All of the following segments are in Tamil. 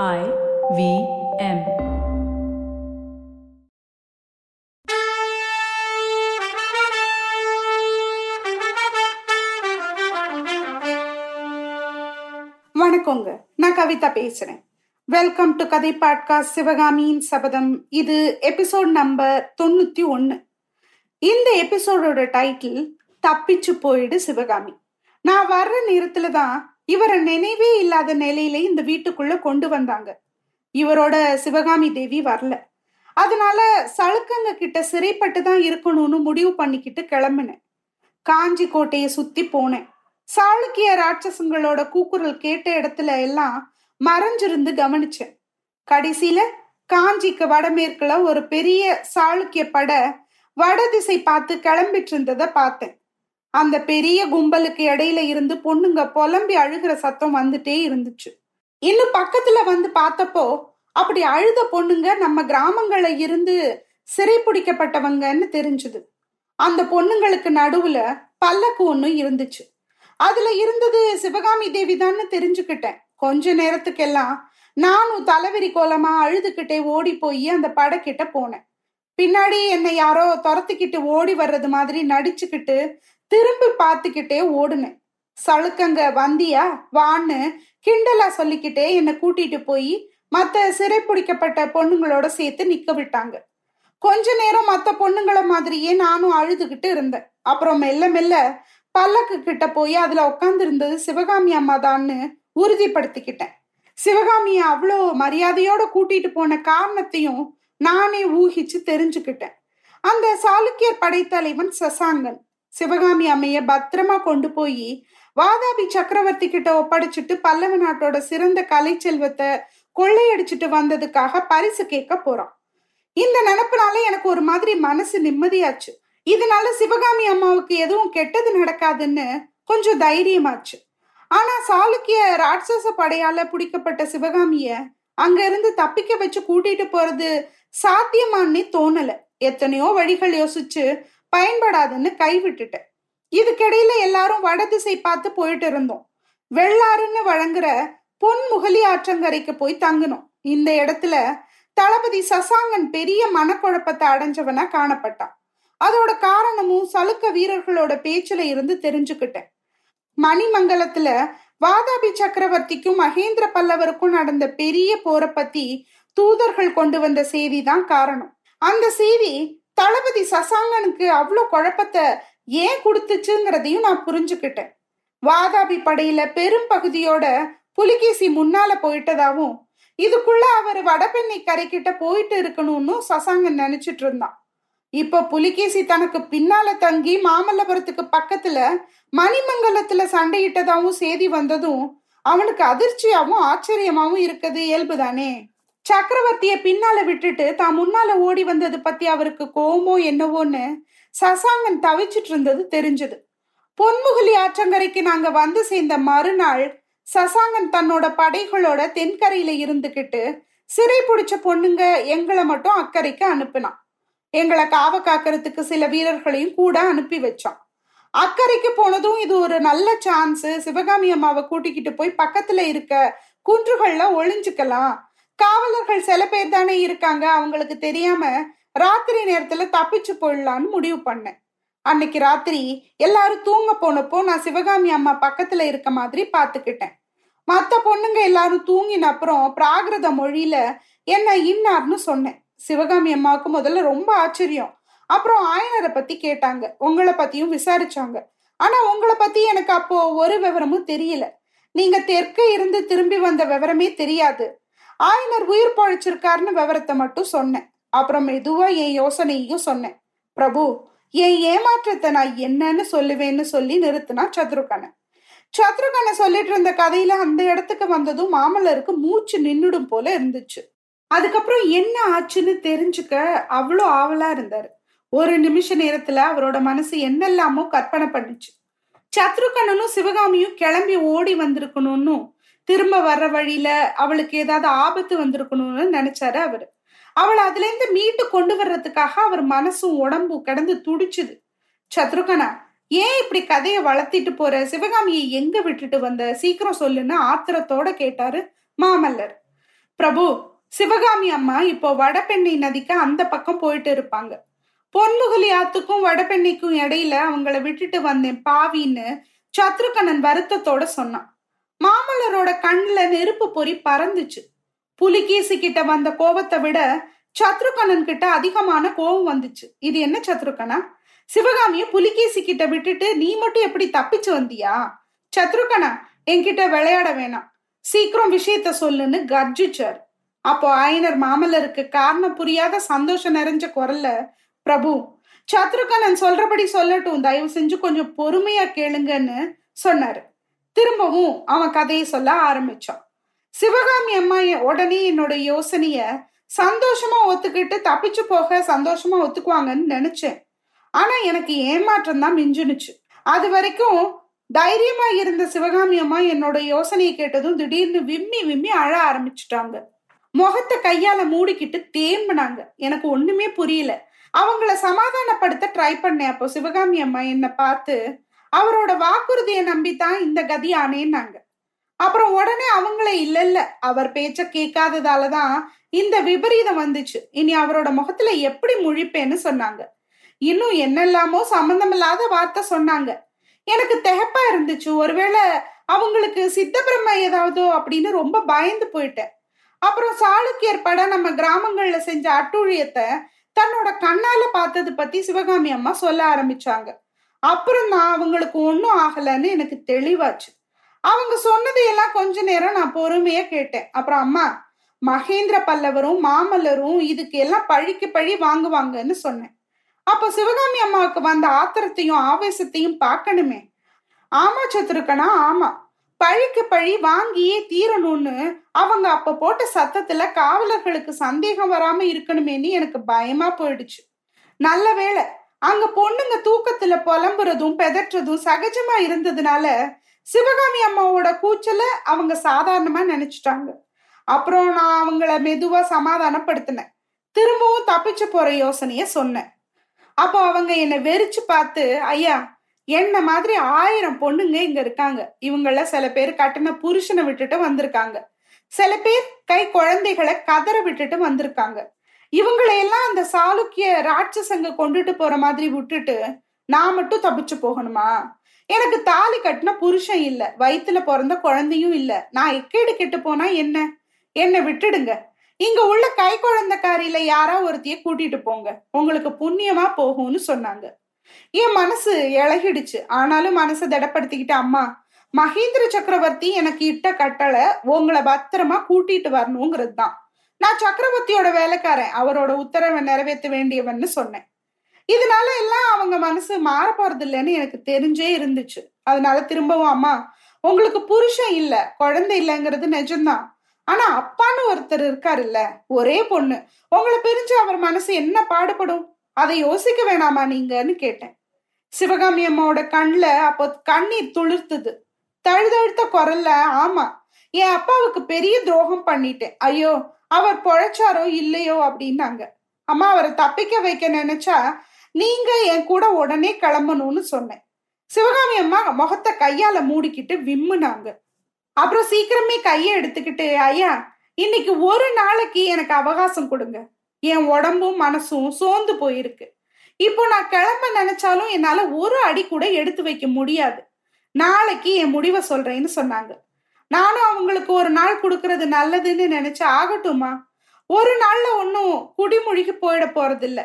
I V M. வணக்கங்க. நான் கவிதா பேசுறேன். வெல்கம் டு கதை பாட்காஸ்ட் சிவகாமியின் சபதம் இது எபிசோட் நம்பர் தொண்ணூத்தி ஒன்னு. இந்த எபிசோடோட டைட்டில் தப்பிச்சு போயிடு சிவகாமி. நான் வர்ற நேரத்துல தான் இவரை நினைவே இல்லாத நிலையில இந்த வீட்டுக்குள்ள கொண்டு வந்தாங்க. இவரோட சிவகாமி தேவி வரல. அதனால சளுக்கங்க கிட்ட சிறைப்பட்டு தான் இருக்கணும்னு முடிவு பண்ணிக்கிட்டு கிளம்பினேன். காஞ்சி கோட்டையை சுத்தி போனேன். சாளுக்கிய ராட்சசங்களோட கூக்குரல் கேட்ட இடத்துல எல்லாம் மறைஞ்சிருந்து கவனிச்சேன். கடைசியில காஞ்சிக்கு வடமேற்குல ஒரு பெரிய சாளுக்கிய பட வடதிசை பார்த்து கிளம்பிட்டு இருந்ததை பார்த்தேன். அந்த பெரிய கும்பலுக்கு இடையில இருந்து பொண்ணுங்க புலம்பி அழுகிற சத்தம் வந்துட்டே இருந்துச்சு. இன்னும் பக்கத்துல வந்து பார்த்தப்போ அப்படி அழுத பொண்ணுங்க நம்ம கிராமங்கள்ல இருந்து சிறை பிடிக்கப்பட்டவங்கன்னு தெரிஞ்சுது. அந்த பொண்ணுங்களுக்கு நடுவுல பல்லக்கு ஒன்று இருந்துச்சு. அதுல இருந்தது சிவகாமி தேவி தான்னு தெரிஞ்சுக்கிட்டேன். கொஞ்ச நேரத்துக்கெல்லாம் நானும் தலைவிரி கோலமா அழுதுகிட்டே ஓடி போய் அந்த படக்கிட்ட போனேன். பின்னாடி என்னை யாரோ துரத்திக்கிட்டு ஓடி வர்றது மாதிரி நடிச்சுக்கிட்டு திரும்பி பார்த்துக்கிட்டே ஓடுனேன். சளுக்கங்க வந்தியா வான்னு கிண்டலா சொல்லிக்கிட்டே என்னை கூட்டிட்டு போய் மத்த சிறைப்பிடிக்கப்பட்ட பொண்ணுங்களோட சேர்த்து நிக்க விட்டாங்க. கொஞ்ச நேரம் மத்த பொண்ணுங்களை மாதிரியே நானும் அழுதுகிட்டு இருந்தேன். அப்புறம் மெல்ல மெல்ல பல்லக்கு கிட்ட போய் அதுல உட்கார்ந்து இருந்தது சிவகாமி அம்மா தான்னு உறுதிப்படுத்திக்கிட்டேன். சிவகாமிய அவ்வளோ மரியாதையோட கூட்டிட்டு போன காரணத்தையும் நானே ஊகிச்சு தெரிஞ்சுக்கிட்டேன். அந்த சாளுக்கியர் படைத்தலைவன் சசாங்கன். சிவகாமி அம்மைய பத்திரமா கொண்டு போய் வாதாபி சக்கரவர்த்தி கிட்ட ஒப்படைச்சிட்டு பல்லவ நாட்டோட சிறந்த கலை செல்வத்தை கொள்ளையடிச்சிட்டு வந்ததுக்காக பரிசு கேட்க போறான். இந்த நினப்புனால எனக்கு ஒரு மாதிரி மனசு நிம்மதியாச்சு. இதனால சிவகாமி அம்மாவுக்கு எதுவும் கெட்டது நடக்காதுன்னு கொஞ்சம் தைரியமாச்சு. ஆனா சாளுக்கிய ராட்சச படையால பிடிக்கப்பட்ட சிவகாமிய அங்க இருந்து தப்பிக்க வச்சு கூட்டிட்டு போறது சாத்தியமானே தோணல. எத்தனையோ வழிகள் யோசிச்சு பயன்படாதுன்னு கைவிட்டுட்டேன். இதுக்கிடையில எல்லாரும் வடதிசை பார்த்து போயிட்டு இருந்தோம். வெள்ளாறுன்னு வழங்குற பொன் முகலி ஆற்றங்கரைக்கு போய் தங்கினோம். இந்த இடத்துல தளபதி சசாங்கன் பெரிய மனக்குழப்பத்தை அடைஞ்சவனா காணப்பட்டான். அதோட காரணமும் சலுக்க வீரர்களோட பேச்சுல இருந்து தெரிஞ்சுக்கிட்டேன். மணிமங்கலத்துல வாதாபி சக்கரவர்த்திக்கும் மகேந்திர பல்லவருக்கும் நடந்த பெரிய போரை பத்தி தூதர்கள் கொண்டு வந்த செய்தி தான் காரணம். அந்த செய்தி தளபதி சசாங்கனுக்கு அவ்வளோ குழப்பத்தை ஏன் கொடுத்துச்சுங்கிறதையும் நான் புரிஞ்சுக்கிட்டேன். வாதாபி படையில பெரும் பகுதியோட புலிகேசி முன்னால போயிட்டதாவும் இதுக்குள்ள அவர் வடபெண்ணை கரைக்கிட்ட போயிட்டு இருக்கணும்னு சசாங்கன் நினைச்சிட்டு இருந்தான். இப்போ புலிகேசி தனக்கு பின்னால தங்கி மாமல்லபுரத்துக்கு பக்கத்துல மணிமங்கலத்துல சண்டையிட்டதாவும் செய்தி வந்ததும் அவனுக்கு அதிர்ச்சியாவும் ஆச்சரியமாவும் இருக்குது. இயல்புதானே? சக்கரவர்த்திய பின்னால விட்டுட்டு தான் முன்னால ஓடி வந்தது பத்தி அவருக்கு கோமோ என்னவோன்னு சசாங்கன் தவிச்சிட்டு இருந்தது தெரிஞ்சது. பொன்முகலி ஆற்றங்கரைக்கு நாங்க வந்து சேர்ந்த மறுநாள் சசாங்கன் தன்னோட படைகளோட தென்கரையில இருந்துகிட்டு சிறை பிடிச்ச பொண்ணுங்க எங்களை மட்டும் அக்கறைக்கு அனுப்பினான். எங்களை காவ காக்கிறதுக்கு சில வீரர்களையும் கூட அனுப்பி வச்சான். அக்கறைக்கு போனதும் இது ஒரு நல்ல சான்ஸ் சிவகாமி அம்மாவை கூட்டிக்கிட்டு போய் பக்கத்துல இருக்க குன்றுகள்ல ஒளிஞ்சுக்கலாம் காவலர்கள் சில பேர் தானே இருக்காங்க. அவங்களுக்கு தெரியாம ராத்திரி நேரத்துல தப்பிச்சு போயிடலான்னு முடிவு பண்ணேன். அன்னைக்கு ராத்திரி எல்லாரும் தூங்க போனப்போ நான் சிவகாமி அம்மா பக்கத்துல இருக்க மாதிரி பாத்துக்கிட்டேன். மத்த பொண்ணுங்க எல்லாரும் தூங்கின அப்புறம் பிராகிருத மொழியில என்ன இன்னார்னு சொன்னேன். சிவகாமி அம்மாவுக்கு முதல்ல ரொம்ப ஆச்சரியம். அப்புறம் ஆயனரை பத்தி கேட்டாங்க. உங்களை பத்தியும் விசாரிச்சாங்க. ஆனா உங்களை பத்தி எனக்கு அப்போ ஒரு விவரமும் தெரியல. நீங்க தெற்க இருந்து திரும்பி வந்த விவரமே தெரியாது. ஆயனர் உயிர் பழிச்சிருக்காருன்னு விவரத்தை மட்டும் சொன்னேன். அப்புறம் மெதுவா என் யோசனையும் சொன்னேன். பிரபு என் ஏமாற்றத்தை நான் என்னன்னு சொல்லுவேன்னு சொல்லி நிறுத்தினா சத்ருகனை. சத்ருகனை சொல்லிட்டு இருந்த கதையில அந்த இடத்துக்கு வந்ததும் மாமல்லருக்கு மூச்சு நின்னுடும் போல இருந்துச்சு. அதுக்கப்புறம் என்ன ஆச்சுன்னு தெரிஞ்சுக்க அவ்வளோ ஆவலா இருந்தாரு. ஒரு நிமிஷ நேரத்துல அவரோட மனசு என்னெல்லாமோ கற்பனை பண்ணுச்சு. சத்ருகனனும் சிவகாமியும் கிளம்பி ஓடி வந்திருக்கணும்னு திரும்ப வர்ற வழியில அவளுக்கு ஏதாவது ஆபத்து வந்திருக்கணும்னு நினைச்சாரு அவரு. அவளை அதுல இருந்து மீட்டு கொண்டு வர்றதுக்காக அவர் மனசும் உடம்பும் கிடந்து துடிச்சுது. சத்ருகனா ஏன் இப்படி கதையை வளர்த்திட்டு போற? சிவகாமியை எங்க விட்டுட்டு வந்த? சீக்கிரம் சொல்லுன்னு ஆத்திரத்தோட கேட்டாரு மாமல்லர். பிரபு சிவகாமி அம்மா இப்போ வடபெண்ணை நதிக்கு அந்த பக்கம் போயிட்டு இருப்பாங்க. பொன்முகலி ஆத்துக்கும் வடபெண்ணைக்கும் இடையில அவங்கள விட்டுட்டு வந்தேன் பாவின்னு சத்ருகனன் வருத்தத்தோட சொன்னான். மாமல்லரோட கண்ணுல நெருப்பு பொறி பறந்துச்சு. புலிகேசி கிட்ட வந்த கோபத்தை விட சத்ருகனன் கிட்ட அதிகமான கோபம் வந்துச்சு. இது என்ன சத்ருகனா சிவகாமிய புலிகேசி கிட்ட விட்டுட்டு நீ மட்டும் எப்படி தப்பிச்சு வந்தியா? சத்ருகனா என்கிட்ட விளையாட வேணாம். சீக்கிரம் விஷயத்த சொல்லுன்னு கர்ஜிச்சார். அப்போ ஆயனர் மாமல்லருக்கு காரணம் புரியாத சந்தோஷம் நிறைஞ்ச குரல்ல பிரபு சத்ருகனன் சொல்றபடி சொல்லட்டும். தயவு செஞ்சு கொஞ்சம் பொறுமையா கேளுங்கன்னு சொன்னாரு. திரும்பவும் அவன் கதையை சொல்ல ஆரம்பிச்சான். சிவகாமி அம்மா உடனே என்னோட யோசனைய சந்தோஷமா ஒத்துக்கிட்டு தப்பிச்சு போக சந்தோஷமா ஒத்துக்குவாங்கன்னு நினைச்சேன். ஆனா எனக்கு ஏமாற்றம் தான் மிஞ்சுனுச்சு. அது வரைக்கும் தைரியமா இருந்த சிவகாமி அம்மா என்னோட யோசனையை கேட்டதும் திடீர்னு விம்மி விம்மி அழ ஆரம்பிச்சுட்டாங்க. முகத்தை கையால மூடிக்கிட்டு தேம்பினாங்க. எனக்கு ஒண்ணுமே புரியல. அவங்கள சமாதானப்படுத்த ட்ரை பண்ணேன். அப்போ சிவகாமி அம்மா என்னை பார்த்து அவரோட வாக்குறுதியை நம்பித்தான் இந்த கதியானேன்னாங்க அப்புறம் உடனே அவங்களே இல்ல இல்ல அவர் பேச்ச கேட்காததாலதான் இந்த விபரீதம் வந்துச்சு. இனி அவரோட முகத்துல எப்படி முழிப்பேன்னு சொன்னாங்க. இன்னும் என்னெல்லாமோ சம்பந்தமில்லாத வார்த்தை சொன்னாங்க. எனக்கு தெகப்பா இருந்துச்சு. ஒருவேளை அவங்களுக்கு சித்த பிரம்ம ஏதாவதோ அப்படின்னு ரொம்ப பயந்து போயிட்டேன். அப்புறம் சாளுக்கியர் படம் நம்ம கிராமங்கள்ல செஞ்ச அட்டுழியத்தை தன்னோட கண்ணால பார்த்தது பத்தி சிவகாமி அம்மா சொல்ல ஆரம்பிச்சாங்க. அப்புறம் நான் அவங்களுக்கு ஒன்றும் ஆகலைன்னு எனக்கு தெளிவாச்சு. அவங்க சொன்னதையெல்லாம் கொஞ்ச நேரம் நான் பொறுமையா கேட்டேன். அப்புறம் அம்மா மகேந்திர பல்லவரும் மாமல்லரும் இதுக்கு எல்லாம் பழிக்கு பழி வாங்குவாங்கன்னு சொன்னேன். அப்போ சிவகாமி அம்மாவுக்கு வந்த ஆத்திரத்தையும் ஆவேசத்தையும் பார்க்கணுமே. ஆமா சத்துருக்கனா ஆமா. பழிக்கு பழி வாங்கியே தீரணும்னு அவங்க அப்ப போட்ட சத்தத்துல காவலர்களுக்கு சந்தேகம் வராம இருக்கணுமேன்னு எனக்கு பயமா போயிடுச்சு. நல்ல வேலை அங்க பொண்ணுங்க தூக்கத்துல புலம்புறதும் பெதற்றதும் சகஜமா இருந்ததுனால சிவகாமி அம்மாவோட கூச்சல அவங்க சாதாரணமா நினைச்சிட்டாங்க. அப்புறம் நான் அவங்கள மெதுவா சமாதானப்படுத்தினேன். திரும்பவும் தப்பிச்சு போற யோசனைய சொன்னேன். அப்போ அவங்க என்னை வெறிச்சு பார்த்து ஐயா என்ன மாதிரி ஆயிரம் பொண்ணுங்க இங்க இருக்காங்க. இவங்கள சில பேர் கட்டின புருஷனை விட்டுட்டு வந்திருக்காங்க. சில பேர் கை குழந்தைகளை கதற விட்டுட்டு வந்திருக்காங்க. இவங்களையெல்லாம் அந்த சாளுக்கிய ராட்சசங்க கொண்டுட்டு போற மாதிரி விட்டுட்டு நான் மட்டும் தப்பிச்சு போகணுமா? எனக்கு தாலி கட்டின புருஷன் இல்ல. வயிற்றுல பிறந்த குழந்தையும் இல்ல. நான் எக்கேடு கெட்டு போனா என்ன? என்னை விட்டுடுங்க. இங்க உள்ள கை குழந்தைக்காரியில யாரா ஒருத்திய கூட்டிட்டு போங்க. உங்களுக்கு புண்ணியமா போகும்னு சொன்னாங்க. என் மனசு இழகிடுச்சு ஆனாலும் மனசை திடப்படுத்திக்கிட்டு அம்மா மகேந்திர சக்கரவர்த்தி எனக்கு இட்ட கட்டளை உங்களை பத்திரமா கூட்டிட்டு வரணுங்கிறது தான் நான் சக்கரவர்த்தியோட வேலைக்காரன். அவரோட உத்தரவை நிறைவேற்ற வேண்டியவன்னு சொன்னேன். இதனால எல்லாம் அவங்க மனசு மாற போறது இல்லைன்னு எனக்கு தெரிஞ்சே இருந்துச்சு. அதனால திரும்பவும் அம்மா உங்களுக்கு புருஷன் இல்ல குழந்தை இல்லைங்கிறது நிஜம்தான். ஆனா அப்பான்னு ஒருத்தர் இருக்காருல்ல ஒரே பொண்ணு. உங்களை பிரிஞ்சு அவர் மனசு என்ன பாடுபடும்? அதை யோசிக்க வேணாமா நீங்கன்னு கேட்டேன். சிவகாமி அம்மாவோட கண்ணில் அப்போ கண்ணீர் துளிர்த்துது. தழுதழுத்த குரல்ல ஆமா என் அப்பாவுக்கு பெரிய துரோகம் பண்ணிட்டேன். ஐயோ அவர் பொழைச்சாரோ இல்லையோ அப்படின்னாங்க. அம்மா அவரை தப்பிக்க வைக்க நினைச்சா நீங்க என் கூட உடனே கிளம்பணும்னு சொன்னேன். சிவகாமி அம்மா முகத்தை கையால மூடிக்கிட்டு விம்முனாங்க. அப்புறம் சீக்கிரமே கையை எடுத்துக்கிட்டு ஐயா இன்னைக்கு ஒரு நாளைக்கு எனக்கு அவகாசம் கொடுங்க. என் உடம்பும் மனசும் சோர்ந்து போயிருக்கு. இப்போ நான் கிளம்ப நினைச்சாலும் என்னால ஒரு அடி கூட எடுத்து வைக்க முடியாது. நாளைக்கு என் முடிவை சொல்றேன்னு சொன்னாங்க. நானும் அவங்களுக்கு ஒரு நாள் கொடுக்கறது நல்லதுன்னு நினைச்சு ஆகட்டுமா ஒரு நாள்ல ஒன்றும் குடிமொழிக்கு போயிட போறதில்ல.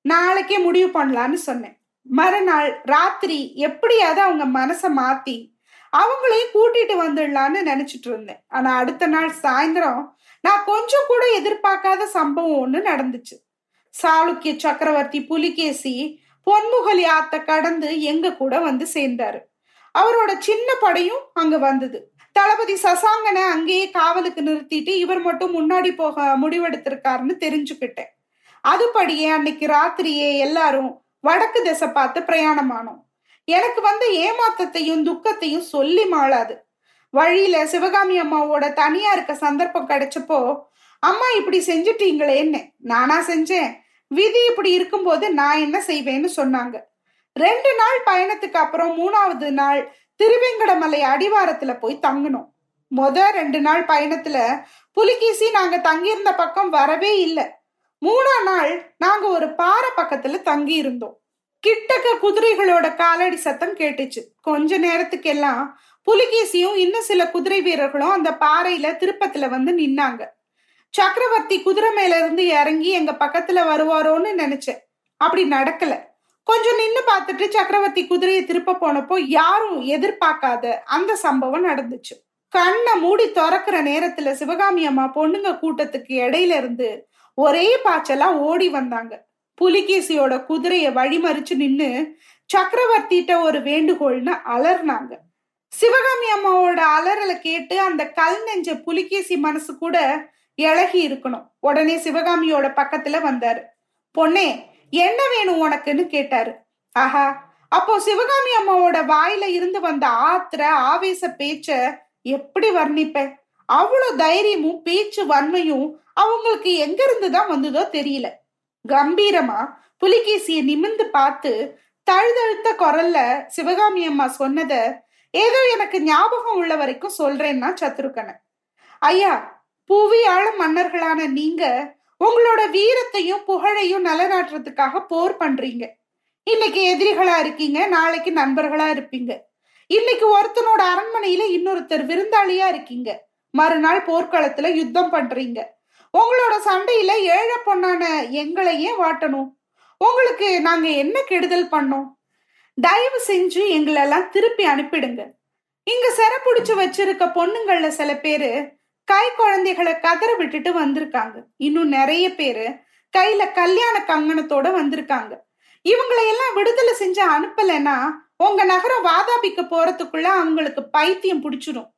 நாளைக்கே முடிவு பண்ணலான்னு சொன்னேன். மறுநாள் ராத்திரி எப்படியாவது அவங்க மனசை மாத்தி அவங்களையும் கூட்டிட்டு வந்துடலான்னு நினைச்சிட்டு இருந்தேன். ஆனா அடுத்த நாள் சாயந்தரம் நான் கொஞ்சம் கூட எதிர்பார்க்காத சம்பவம் ஒண்ணு நடந்துச்சு. சாளுக்கிய சக்கரவர்த்தி புலிகேசி பொன்முகலி ஆத்த கடந்து எங்க கூட வந்து சேர்ந்தாரு. அவரோட சின்ன படையும் அங்க வந்தது. தளபதி சசாங்கனை அங்கேயே காவலுக்கு நிறுத்திட்டு இவர் மட்டும் முன்னாடி போக முடிவெடுத்திருக்காருன்னு தெரிஞ்சுக்கிட்டேன். அதுபடியே அன்னைக்கு ராத்திரியே எல்லாரும் வடக்கு திசை பார்த்து பிரயாணமானோம் எனக்கு வந்த ஏமாத்தத்தையும் துக்கத்தையும் சொல்லி மாளாது. வழியில சிவகாமி அம்மாவோட தனியா இருக்க சந்தர்ப்பம் கிடைச்சப்போ அம்மா இப்படி செஞ்சுட்டீங்களேன்னு நானா செஞ்சேன். விதி இப்படி இருக்கும்போது நான் என்ன செய்வேன்னு சொன்னாங்க. ரெண்டு நாள் பயணத்துக்கு அப்புறம் மூணாவது நாள் திருவேங்கடமலை அடிவாரத்துல போய் தங்கணும். முத ரெண்டு நாள் பயணத்துல புலிகேசி நாங்க தங்கியிருந்த பக்கம் வரவே இல்லை. மூணாம் நாள் நாங்க ஒரு பாறை பக்கத்துல தங்கி இருந்தோம் கிட்டக்க குதிரைகளோட காலடி சத்தம் கேட்டுச்சு. கொஞ்ச நேரத்துக்கு எல்லாம் புலிகேசியும் இன்னும் சில குதிரை வீரர்களும் அந்த பாறையில திருப்பத்துல வந்து நின்னாங்க. சக்கரவர்த்தி குதிரை மேல இருந்து இறங்கி எங்க பக்கத்துல வருவாரோன்னு நினைச்சேன். அப்படி நடக்கல. கொஞ்சம் நின்னு பார்த்துட்டு சக்கரவர்த்தி குதிரையை திருப்ப போனப்போ யாரும் எதிர்பார்க்காத அந்த சம்பவம் நடந்துச்சு. கண்ணை மூடி திறக்கிற நேரத்துல சிவகாமி அம்மா பொண்ணுங்க கூட்டத்துக்கு இடையில இருந்து ஒரே பாய்ச்சலா ஓடி வந்தாங்க. புலிகேசியோட குதிரைய வழிமறிச்சு நின்னு சக்கரவர்த்திட்ட ஒரு வேண்டுகோள்னு அலர்னாங்க சிவகாமி அம்மாவோட அலறலை கேட்டு அந்த கல் நெஞ்ச புலிகேசி மனசு கூட இழகி இருக்கணும். உடனே சிவகாமியோட பக்கத்துல வந்தாரு. பொண்ணே என்ன வேணும் உனக்குன்னு கேட்டாரு. ஆஹா அப்போ சிவகாமி அம்மாவோட வாயில இருந்து வந்த ஆத்திர ஆவேச பேச்ச எப்படி வர்ணிப்ப? அவ்வளவு தைரியமும் பேச்சு வன்மையும் அவங்களுக்கு எங்க இருந்துதான் வந்ததோ தெரியல. கம்பீரமா புலிகேசிய நிமிந்து பார்த்து தழுதழுத்த குரல்ல சிவகாமி அம்மா சொன்னத ஏதோ எனக்கு ஞாபகம் உள்ள வரைக்கும் சொல்றேன்னா சத்ருக்கனை. ஐயா புவியாள மன்னர்களான நீங்க உங்களோட வீரத்தையும் புகழையும் நலனாட்டுறதுக்காக போர் பண்றீங்க. இன்னைக்கு எதிரிகளா இருக்கீங்க நாளைக்கு நண்பர்களா இருப்பீங்க. இன்னைக்கு ஒருத்தனோட அரண்மனையில இன்னொருத்தர் விருந்தாளியா இருக்கீங்க. மறுநாள் போர்க்களத்துல யுத்தம் பண்றீங்க. உங்களோட சண்டையில ஏழை பொண்ணான எங்களையே வாட்டணும். உங்களுக்கு நாங்க என்ன கெடுதல் பண்ணோம்? தயவு செஞ்சு எங்களெல்லாம் திருப்பி அனுப்பிடுங்க. இங்க சிறை பிடிச்சு வச்சிருக்க பொண்ணுங்கள்ல சில பேரு கை குழந்தைகளை கதற விட்டுட்டு வந்திருக்காங்க. இன்னும் நிறைய பேரு கையில கல்யாண கங்கணத்தோட வந்திருக்காங்க. இவங்களை எல்லாம் விடுதலை செஞ்சு அனுப்பலைன்னா உங்க நகரம் வாதாபிக்க போறதுக்குள்ள அவங்களுக்கு பைத்தியம் பிடிச்சிடும்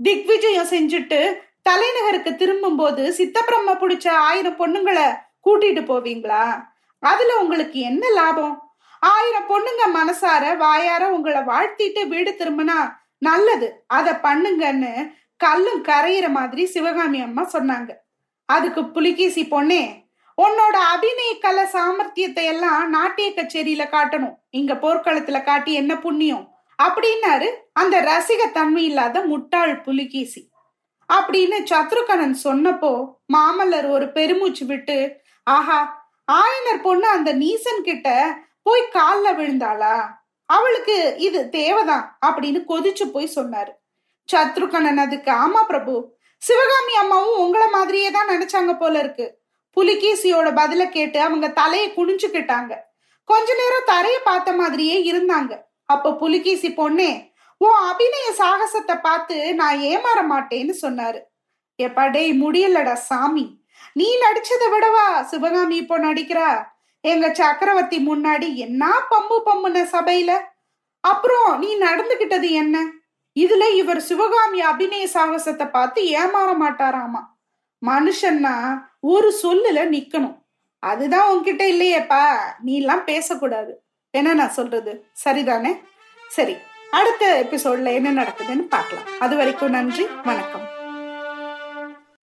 திக்விஜயம் செஞ்சுட்டு தலைநகருக்கு திரும்பும் போது சித்தப்பிரம்ம பிடிச்ச ஆயிரம் பொண்ணுங்களை கூட்டிட்டு போவீங்களா? அதுல உங்களுக்கு என்ன லாபம்? ஆயிரம் பொண்ணுங்க மனசார வாயார உங்களை வாழ்த்திட்டு வீடு திரும்பினா நல்லது. அத பண்ணுங்கன்னு கல்லும் கரையிற மாதிரி சிவகாமி அம்மா சொன்னாங்க. அதுக்கு புலிகேசி பொண்ணே உன்னோட அபிநய கலை சாமர்த்தியத்தை எல்லாம் நாட்டிய கச்சேரியில காட்டணும். இங்க போர்க்களத்துல காட்டி என்ன புண்ணியம்? அப்படின்னாரு அந்த ரசிக தன்மை இல்லாத முட்டாள் புலிகேசி. அப்படின்னு சத்ருகனன் சொன்னப்போ மாமல்லர் ஒரு பெருமூச்சு விட்டு ஆஹா ஆயனர் பொண்ணு அந்த நீசன் கிட்ட போய் காலில் விழுந்தாளா? அவளுக்கு இது தேவைதான் அப்படின்னு கொதிச்சு போய் சொன்னாரு. சத்ருகனன் அதுக்கு ஆமா பிரபு. சிவகாமி அம்மாவும் உங்கள மாதிரியே தான் நினைச்சாங்க போல இருக்கு. புலிகேசியோட பதில கேட்டு அவங்க தலையை குனிஞ்சுக்கிட்டாங்க. கொஞ்ச நேரம் தரைய பார்த்த மாதிரியே இருந்தாங்க. அப்ப புலிகேசி பொண்ணே உன் அபிநய சாகசத்தை பார்த்து நான் ஏமாற மாட்டேன்னு சொன்னாரு. எப்பா டேய் முடியலடா சாமி. நீ நடிச்சதை விடவா சிவகாமி இப்போ நடிக்கிறா? எங்க சக்கரவர்த்தி முன்னாடி என்ன பம்பு பம்புன சபையில? அப்புறம் நீ நடந்துகிட்டது என்ன? இதுல இவர் சிவகாமி அபிநய சாகசத்தை பார்த்து ஏமாற மாட்டாராமா? மனுஷன்னா ஒரு சொல்லுல நிக்கணும். அதுதான் உன்கிட்ட இல்லையேப்பா. நீ எல்லாம் பேசக்கூடாது. என்ன நான் சொல்றது? சரிதானே? சரி அடுத்த எபிசோட்ல என்ன நடக்குதுன்னு பார்க்கலாம். அது வரைக்கும் நன்றி வணக்கம்.